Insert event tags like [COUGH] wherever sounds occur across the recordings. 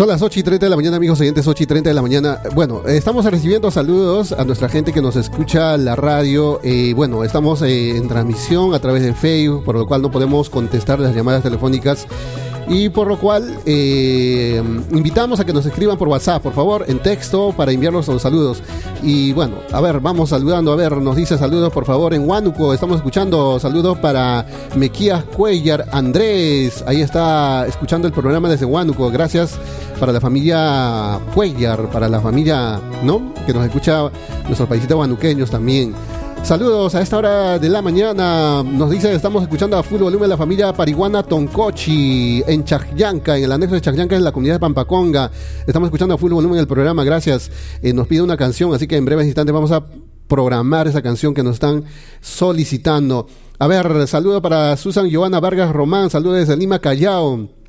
Son las 8 y 30 de la mañana, amigos oyentes, 8 y 30 de la mañana. Bueno, estamos recibiendo saludos a nuestra gente que nos escucha la radio. Eh, bueno, estamos eh, en transmisión a través de Facebook, por lo cual no podemos contestar las llamadas telefónicas y por lo cual eh, invitamos a que nos escriban por WhatsApp, por favor, en texto para enviarnos los saludos. Y bueno, a ver, vamos saludando, a ver, nos dice saludos por favor en Huánuco, estamos escuchando saludos para Mequías Cuellar, Andrés, ahí está escuchando el programa desde Huánuco, gracias para la familia Cuellar, para la familia, ¿no? Que nos escucha nuestros paisitos huanuqueños también. Saludos a esta hora de la mañana. Nos dice, estamos escuchando a full volumen la familia Pariguana Toncochi en Chacllanca, en el anexo de Chacllanca en la comunidad de Pampaconga. Estamos escuchando a full volumen el programa, gracias. Eh, nos pide una canción, así que en breves instantes vamos a programar esa canción que nos están solicitando. A ver, saludo para Susan Giovanna Vargas Román, saludos desde Lima, Callao.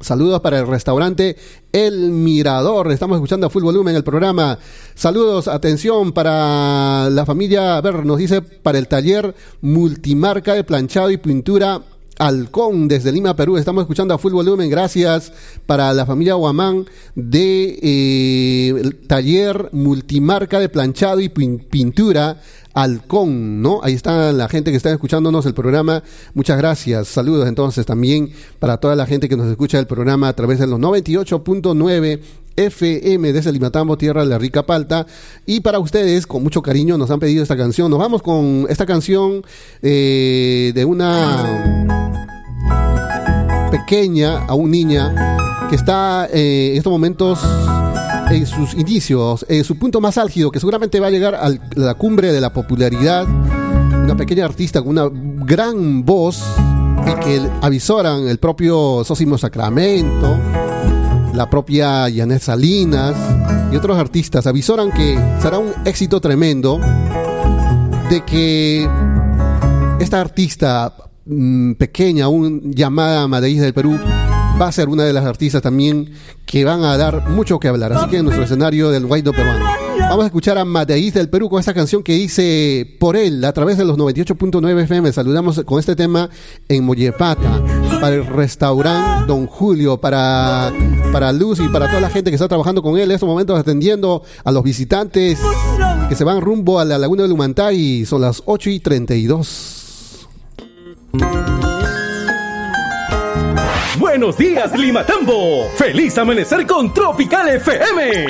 Saludos para el restaurante El Mirador. Estamos escuchando a full volumen el programa. Saludos, atención para la familia, a ver, nos dice para el taller multimarca de planchado y pintura Halcón desde Lima, Perú. Estamos escuchando a full volumen. Gracias para la familia Guamán de eh, taller multimarca de planchado y pintura Halcón, ¿no? Ahí está la gente que está escuchándonos el programa. Muchas gracias. Saludos entonces también para toda la gente que nos escucha el programa a través de los 98.9 FM desde Limatambo, Tierra de la Rica Palta. Y para ustedes, con mucho cariño, nos han pedido esta canción. Nos vamos con esta canción eh, de una pequeña, a un niña, que está eh, en estos momentos en sus inicios, en su punto más álgido, que seguramente va a llegar a la cumbre de la popularidad. Una pequeña artista con una gran voz y que avisoran el propio Sósimo Sacramento, la propia Janet Salinas y otros artistas avisoran que será un éxito tremendo de que esta artista mm, pequeña, aún llamada Madeís del Perú, va a ser una de las artistas también que van a dar mucho que hablar. Así que en nuestro escenario del Guaido peruano. Vamos a escuchar a Mateís del Perú con esta canción que dice por él a través de los 98.9 FM. Saludamos con este tema en Mollepata, para el restaurante Don Julio, para, para Luz y para toda la gente que está trabajando con él en estos momentos atendiendo a los visitantes que se van rumbo a la Laguna de Lumantay. Son las 8 y 32. Buenos días, Limatambo. Feliz amanecer con Tropical FM.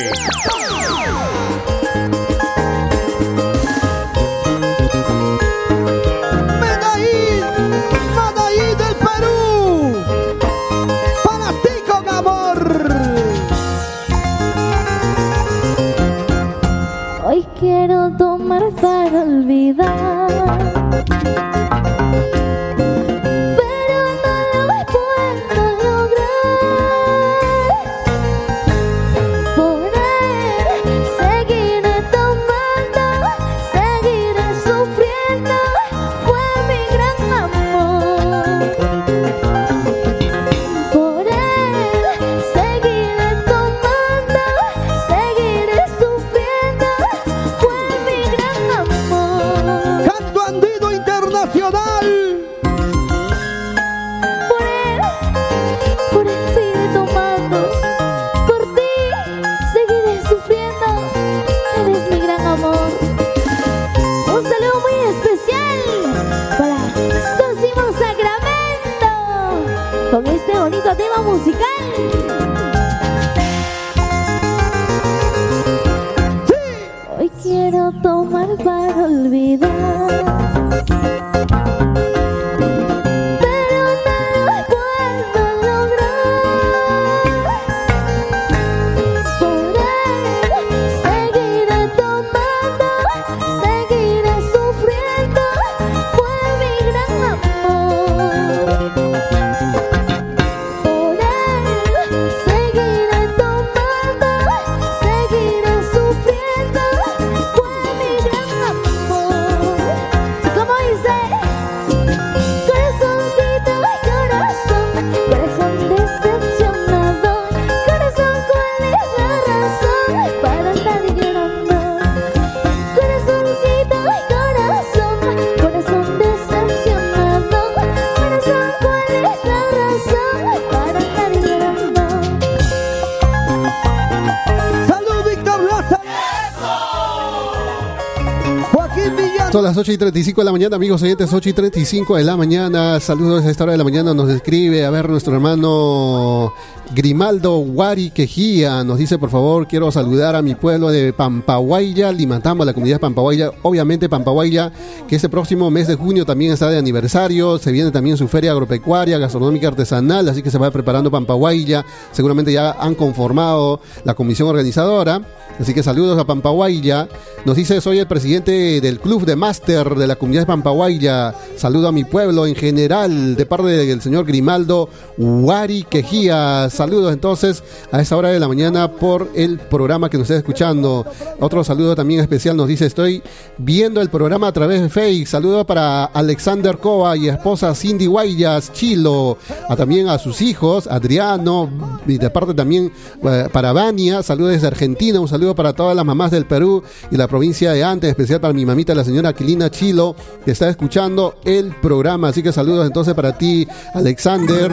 Son las 8 y 35 de la mañana, amigos oyentes, 8 y 35 de la mañana. Saludos a esta hora de la mañana. Nos escribe, a ver, nuestro hermano Grimaldo Wari Quejía. Nos dice, por favor, quiero saludar a mi pueblo de Pampahuaya, Limatambo, la comunidad de Pampahuaya. Obviamente, Pampahuaya, que este próximo mes de junio también está de aniversario. Se viene también su feria agropecuaria, gastronómica, artesanal. Así que se va preparando Pampahuaya. Seguramente ya han conformado la comisión organizadora. Así que saludos a Pampahuaya. Nos dice, soy el presidente del club de máster de la comunidad de Pampahuaya. Saludo a mi pueblo en general, de parte del señor Grimaldo Wari Quejía. Saludos entonces a esa hora de la mañana por el programa que nos está escuchando. Otro saludo también especial nos dice, estoy viendo el programa a través de Facebook. Saludo para Alexander Coa y esposa Cindy Guayas Chilo. A, también a sus hijos, Adriano, y de parte también eh, para Vania. Saludos desde Argentina. Un saludo para todas las mamás del Perú y la provincia de Antes, especial para mi la señora Aquilina Chilo, que está escuchando el programa. Así que saludos entonces para ti, Alexander,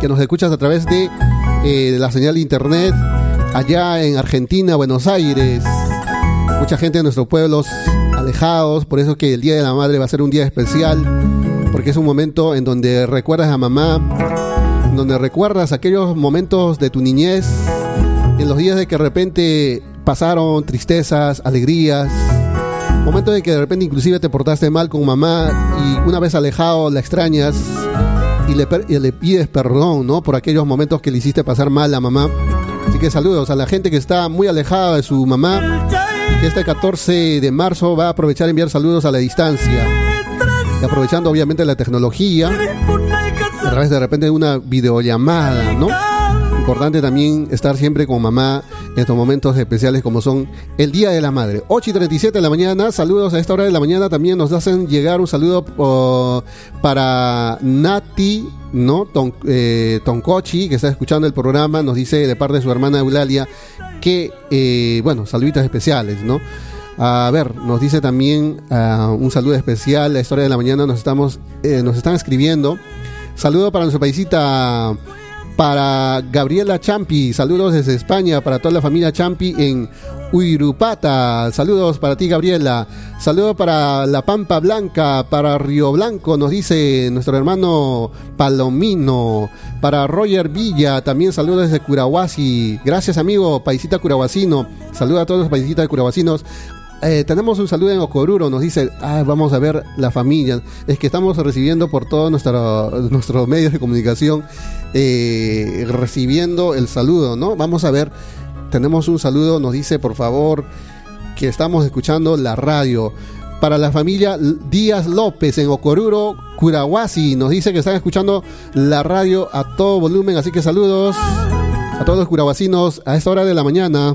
que nos escuchas a través de eh, la señal de internet allá en Argentina, Buenos Aires. Mucha gente de nuestros pueblos alejados, por eso que el Día de la Madre va a ser un día especial, porque es un momento en donde recuerdas a mamá, en donde recuerdas aquellos momentos de tu niñez, en los días de que de repente pasaron tristezas, alegrías, momentos en que de repente inclusive te portaste mal con mamá y una vez alejado la extrañas y le, le pides perdón, ¿no? Por aquellos momentos que le hiciste pasar mal a mamá. Así que saludos a la gente que está muy alejada de su mamá, que este 14 de marzo va a aprovechar a enviar saludos a la distancia. Aprovechando obviamente la tecnología, a través de repente una videollamada, ¿no? Importante también estar siempre con mamá en estos momentos especiales como son el Día de la Madre. 8 y 37 de la mañana, saludos a esta hora de la mañana. También nos hacen llegar un saludo oh, para Nati, ¿no? Ton- eh, Toncochi, que está escuchando el programa, nos dice de parte de su hermana Eulalia que, eh, bueno, saluditos especiales, ¿no? A ver, nos dice también ah, un saludo especial. A esta hora de la mañana nos, estamos, eh, nos están escribiendo. Saludo para nuestra paisita, para Gabriela Champi. Saludos desde España, para toda la familia Champi en Uirupata. Saludos para ti, Gabriela. Saludos para La Pampa Blanca, para Río Blanco, nos dice nuestro hermano Palomino. Para Roger Villa, también saludos desde Curahuasi. Gracias, amigo, paisita curahuasino. Saludos a todos los paisitas curahuasinos. Eh, tenemos un saludo en Ocoruro, nos dice, vamos a ver la familia. Es que estamos recibiendo por todos nuestro- nuestros medios de comunicación, eh, recibiendo el saludo, ¿no? Vamos a ver, tenemos un saludo, nos dice, por favor, que estamos escuchando la radio. Para la familia Díaz López en Ocoruro, Curahuasi, nos dice que están escuchando la radio a todo volumen, así que saludos a todos los curahuasinos a esta hora de la mañana.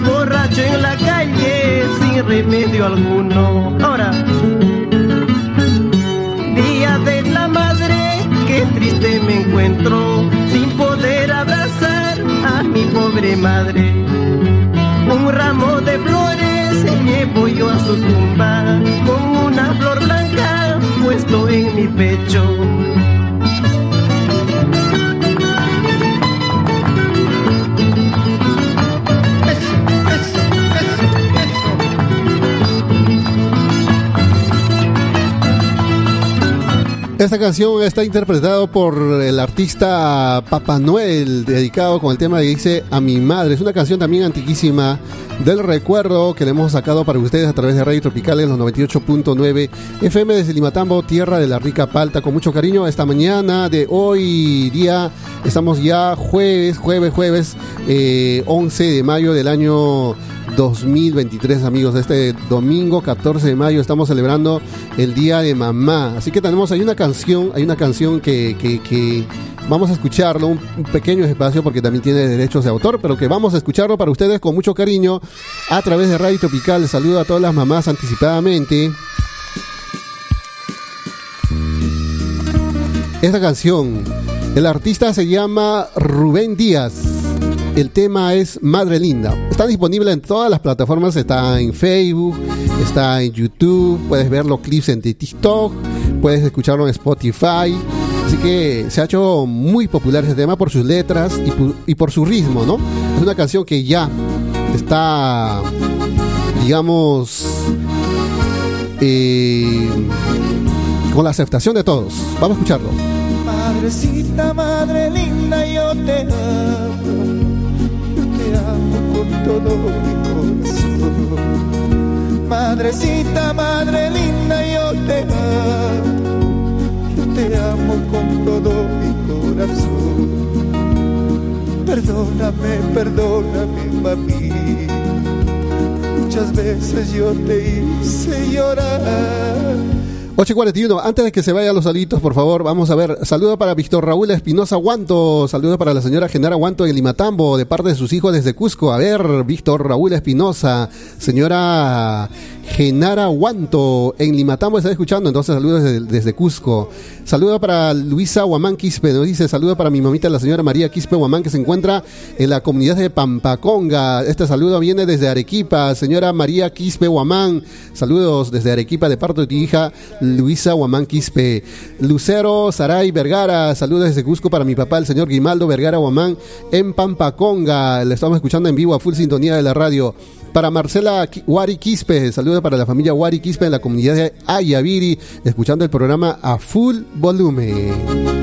Borracho en la calle, sin remedio alguno. Ahora, Día de la madre, qué triste me encuentro, sin poder abrazar a mi pobre madre. Un ramo de flores llevo yo a su tumba, con una flor blanca puesto en mi pecho. Esta canción está interpretada por el artista Papá Noel, dedicado con el tema que dice A mi madre. Es una canción también antiquísima del recuerdo que le hemos sacado para ustedes a través de Radio Tropical en los 98.9 FM desde Limatambo, tierra de la rica palta. Con mucho cariño, esta mañana de hoy día, estamos ya jueves, jueves, jueves, eh, 11 de mayo del año 2023, amigos. Este domingo 14 de mayo estamos celebrando el Día de Mamá. Así que tenemos ahí una canción, hay una canción que, que- vamos a escucharlo, un, un pequeño espacio porque también tiene derechos de autor, pero que vamos a escucharlo para ustedes con mucho cariño a través de Radio Tropical. Saludo a todas las mamás anticipadamente. Esta canción, el artista se llama Rubén Díaz. El tema es Madre Linda. Está disponible en todas las plataformas. Está en Facebook, está en YouTube. Puedes ver los clips en TikTok. Puedes escucharlo en Spotify. Así que se ha hecho muy popular este tema por sus letras y, por su ritmo, ¿no? Es una canción que ya está, digamos, eh, con la aceptación de todos. Vamos a escucharlo. Madrecita, madre linda, yo te con todo mi corazón. Madrecita, madre linda, yo te amo, yo te amo con todo mi corazón. Perdóname, perdóname, mami, muchas veces yo te hice llorar. 8.41, antes de que se vayan los saluditos, por favor, vamos a ver. Saludo para Víctor Raúl Espinosa Guanto. Saludo para la señora Genara Guanto de Limatambo, de parte de sus hijos desde Cusco. A ver, Víctor Raúl Espinosa, señora Genara Guanto en Limatambo está escuchando, entonces saludos desde, Cusco. Saludo para Luisa Guamán Quispe, nos dice saludo para mi mamita, la señora María Quispe Guamán, que se encuentra en la comunidad de Pampaconga. Este saludo viene desde Arequipa, señora María Quispe Guamán. Saludos desde Arequipa de parte de tu hija Luisa Guamán Quispe. Lucero Saray Vergara, saludos desde Cusco para mi papá, el señor Guimaldo Vergara Guamán, en Pampaconga. Le estamos escuchando en vivo a full sintonía de la radio. Para Marcela Wari Quispe, saludos para la familia Wari Quispe en la comunidad de Ayaviri, escuchando el programa a full volumen.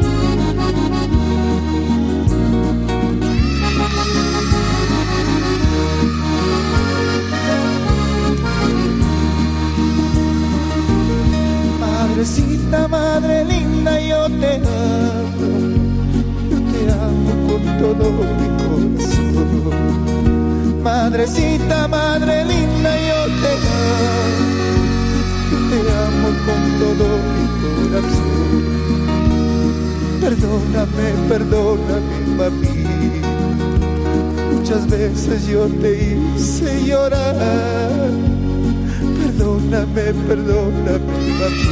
Hice llorar. Perdóname, perdóname, mami.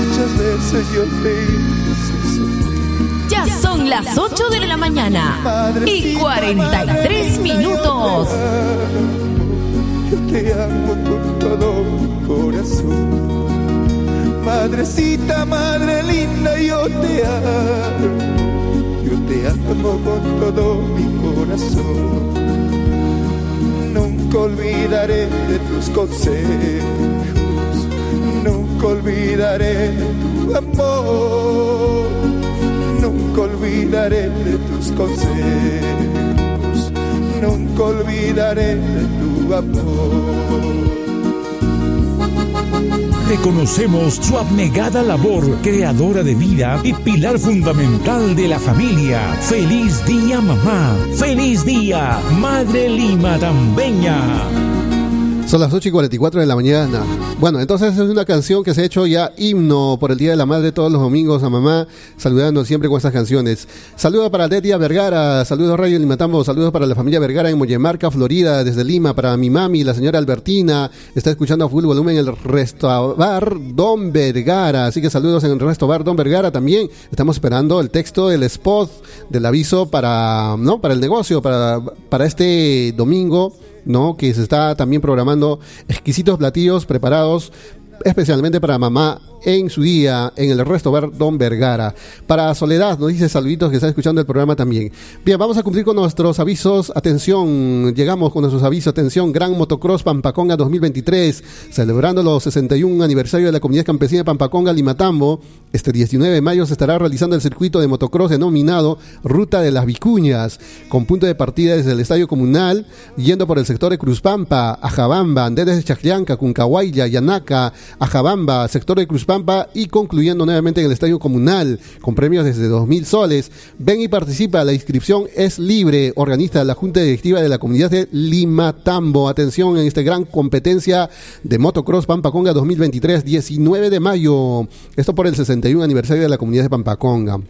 Muchas veces yo te hice sufrir. Ya son las 8 de la mañana y 43 minutos. Yo te amo con todo mi corazón. Madrecita, madre linda, yo te amo. Te amo con todo mi corazón. Nunca olvidaré de tus consejos, nunca olvidaré tu amor, nunca olvidaré de tus consejos, nunca olvidaré de tu amor. Reconocemos su abnegada labor, creadora de vida y pilar fundamental de la familia. Feliz día, mamá. Feliz día, Madre Lima Tambeña. Son las 8 y 44 de la mañana. Bueno, entonces es una canción que se ha hecho ya himno por el Día de la Madre todos los domingos a mamá, saludando siempre con estas canciones. Saludos para Detia Vergara, saludos Radio Limatambo, saludos para la familia Vergara en Moyemarca, Florida, desde Lima, para mi mami, la señora Albertina, está escuchando a full volumen el Resto Bar Don Vergara, así que saludos en el Resto Bar Don Vergara también. Estamos esperando el texto del spot del aviso para, ¿no? para el negocio, para, para este domingo. ¿No? Que se está también programando exquisitos platillos preparados especialmente para mamá en su día en el resto Ver Don Vergara. Para Soledad nos dice saluditos que está escuchando el programa también. Bien, vamos a cumplir con nuestros avisos. Atención, llegamos con nuestros avisos. Atención, Gran Motocross Pampaconga 2023, celebrando los 61 aniversario de la comunidad campesina Pampaconga Limatambo. Este 19 de mayo se estará realizando el circuito de motocross denominado Ruta de las Vicuñas, con punto de partida desde el Estadio Comunal, yendo por el sector de Cruzpampa, Ajabamba, Anderes de Chaclianca, Cuncahuayla, Yanaca, Ajabamba, sector de Cruzpampa y concluyendo nuevamente en el Estadio Comunal, con premios desde 2.000 soles. Ven y participa, la inscripción es libre. Organiza la Junta Directiva de la Comunidad de Limatambo. Atención en esta gran competencia de Motocross Pampaconga 2023, 19 de mayo. Esto por el 61 aniversario de la Comunidad de Pampaconga.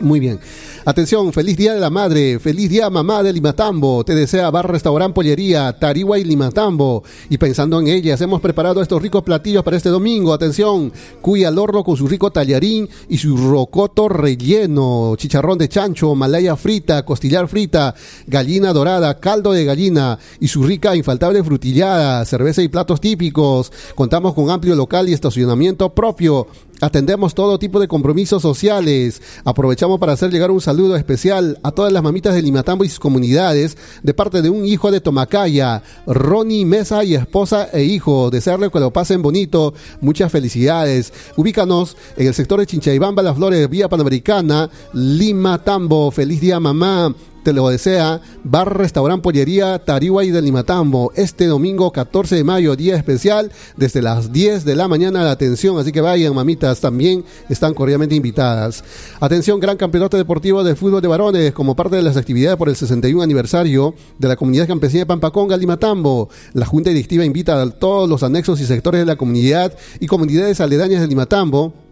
Muy bien. Atención, feliz día de la madre, feliz día mamá de Limatambo. Te desea Bar Restaurant Pollería, Tariwa y Limatambo. Y pensando en ellas, hemos preparado estos ricos platillos para este domingo. Atención, cuy al horno con su rico tallarín y su rocoto relleno, chicharrón de chancho, malaya frita, costillar frita, gallina dorada, caldo de gallina y su rica infaltable frutillada, cerveza y platos típicos. Contamos con amplio local y estacionamiento propio. Atendemos todo tipo de compromisos sociales. Aprovechamos para hacer llegar un saludo especial a todas las mamitas de Limatambo y sus comunidades de parte de un hijo de Tomacaya, Ronnie Mesa y esposa e hijo. Desearle que lo pasen bonito. Muchas felicidades. Ubícanos en el sector de Chinchaibamba, Las Flores, Vía Panamericana, Limatambo. Feliz día, mamá te lo desea Bar Restaurant Pollería Tariwa y de Limatambo este domingo 14 de mayo, día especial desde las 10 de la mañana la atención, así que vayan mamitas, también están cordialmente invitadas. Atención, gran campeonato deportivo de fútbol de varones como parte de las actividades por el 61 aniversario de la comunidad campesina de Pampaconga, Limatambo. La Junta Directiva invita a todos los anexos y sectores de la comunidad y comunidades aledañas de Limatambo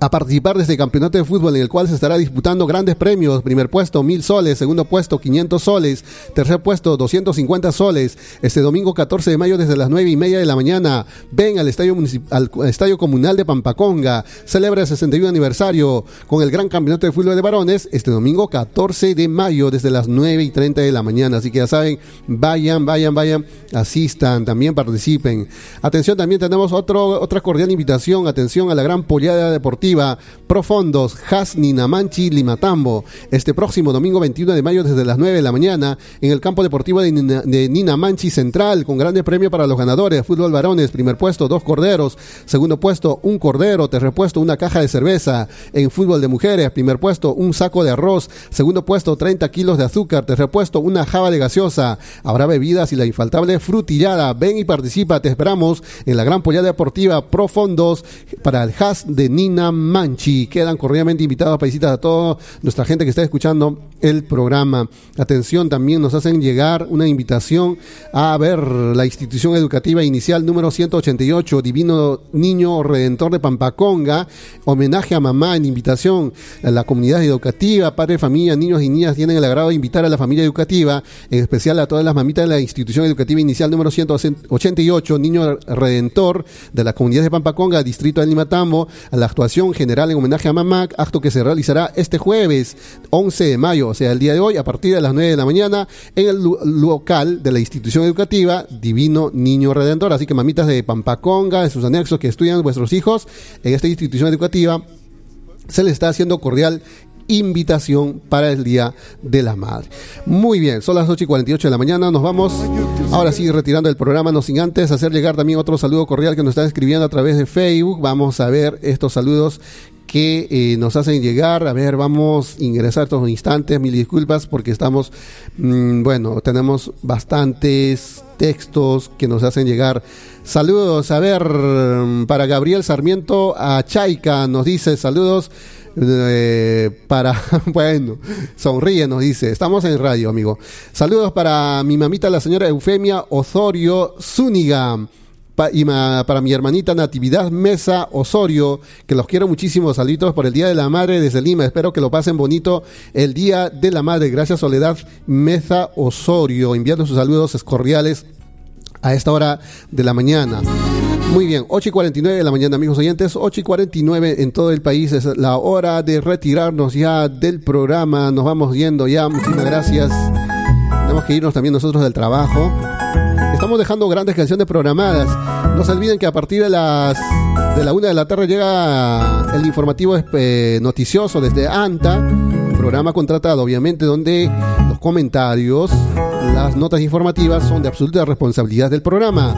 a participar de este campeonato de fútbol en el cual se estará disputando grandes premios. Primer puesto, mil soles. Segundo puesto, 500 soles. Tercer puesto, 250 soles. Este domingo 14 de mayo desde las 9 y media de la mañana. Ven al Estadio, al estadio Comunal de Pampaconga. Celebra el 61 aniversario con el gran campeonato de fútbol de varones este domingo 14 de mayo desde las 9 y 30 de la mañana. Así que ya saben, vayan, vayan, vayan, asistan, también participen. Atención, también tenemos otro, otra cordial invitación. Atención a la gran pollada deportiva Profondos, Has Ninamanchi, Limatambo. Este próximo domingo 21 de mayo desde las 9 de la mañana en el campo deportivo de, Nina- de Ninamanchi Central con grande premio para los ganadores. Fútbol varones, primer puesto, dos corderos. Segundo puesto, un cordero. Tercer puesto, una caja de cerveza. En fútbol de mujeres, primer puesto, un saco de arroz. Segundo puesto, 30 kilos de azúcar. Tercer puesto, una java de gaseosa. Habrá bebidas y la infaltable frutillada. Ven y participa. Te esperamos en la gran pollada deportiva Profondos para el Has de Nina Manchi. Quedan cordialmente invitados, paisitas, a toda nuestra gente que está escuchando el programa. Atención, también nos hacen llegar una invitación a ver la institución educativa inicial número 188, Divino Niño Redentor de Pampaconga. Homenaje a mamá en invitación a la comunidad educativa, padre, familia, niños y niñas tienen el agrado de invitar a la familia educativa, en especial a todas las mamitas de la institución educativa inicial número 188, Niño Redentor de la comunidad de Pampaconga, distrito de Limatambo, a la actuación general en homenaje a mamá, acto que se realizará este jueves 11 de mayo, o sea, el día de hoy, a partir de las 9 de la mañana, en el local de la institución educativa Divino Niño Redentor. Así que mamitas de Pampaconga, de sus anexos que estudian vuestros hijos en esta institución educativa, se les está haciendo cordial invitación para el Día de la Madre. Muy bien, son las 8 y 48 de la mañana, nos vamos ahora sí retirando el programa, no sin antes hacer llegar también otro saludo cordial que nos están escribiendo a través de Facebook. Vamos a ver estos saludos que eh, nos hacen llegar. A ver, vamos a ingresar estos instantes. Mil disculpas porque estamos, mm, bueno, tenemos bastantes textos que nos hacen llegar. Saludos, a ver, mm, para Gabriel Sarmiento a Chaica nos dice saludos. eh, para, [LAUGHS] bueno, sonríe, nos dice, estamos en radio, amigo. Saludos para mi mamita, la señora Eufemia Osorio Zúñiga y para mi hermanita Natividad Mesa Osorio, que los quiero muchísimo. Saludos por el Día de la Madre desde Lima. Espero que lo pasen bonito el Día de la Madre. Gracias, Soledad Mesa Osorio, enviando sus saludos cordiales a esta hora de la mañana. Muy bien, 8 y 49 de la mañana, amigos oyentes. 8 y 49 en todo el país. Es la hora de retirarnos ya del programa. Nos vamos yendo ya. Muchísimas gracias. Tenemos que irnos también nosotros del trabajo. Estamos dejando grandes canciones programadas. No se olviden que a partir de las de la una de la tarde llega el informativo eh, noticioso desde ANTA, programa contratado obviamente donde los comentarios, las notas informativas son de absoluta responsabilidad del programa.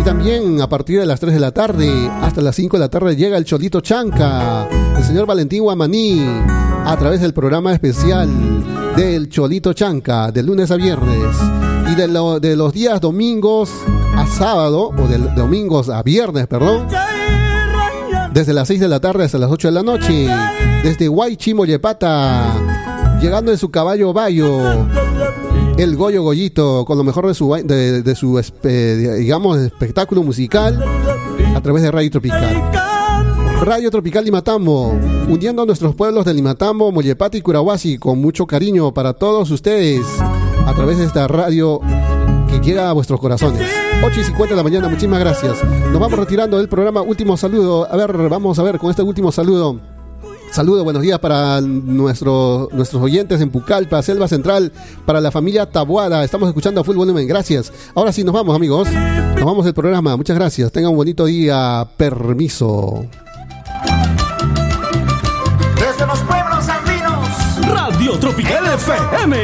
Y también a partir de las 3 de la tarde hasta las 5 de la tarde llega el Cholito Chanca, el señor Valentín Guamaní, a través del programa especial del Cholito Chanca, de lunes a viernes. Y de, de los días domingos a sábado, o de domingos a viernes, perdón, desde las 6 de la tarde hasta las 8 de la noche, desde Huaychi Mollepata, llegando en su caballo Bayo, el Goyo Goyito, con lo mejor de su, de, de su espe- digamos, espectáculo musical a través de Radio Tropical. Radio Tropical Limatambo, uniendo a nuestros pueblos de Limatambo, Mollepata y Curahuasi con mucho cariño para todos ustedes a través de esta radio que a vuestros corazones. 8 y 50 de la mañana, muchísimas gracias. Nos vamos retirando del programa. Último saludo. A ver, vamos a ver con este último saludo. Saludo, buenos días para nuestro, nuestros oyentes en Pucallpa, Selva Central, para la familia Tabuada. Estamos escuchando a full volumen, gracias. Ahora sí, nos vamos, amigos. Nos vamos del programa, muchas gracias. Tengan un bonito día. Permiso. Radio Tropical FM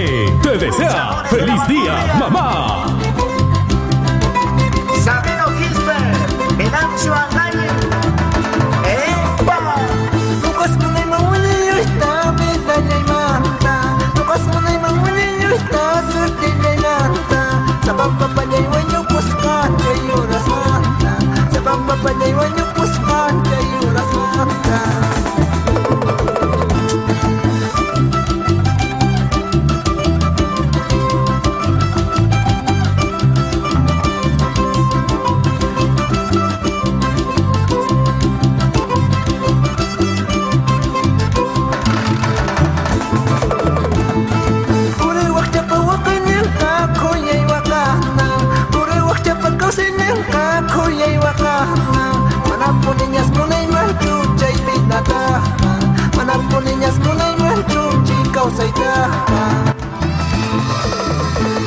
te desea feliz día, mamá.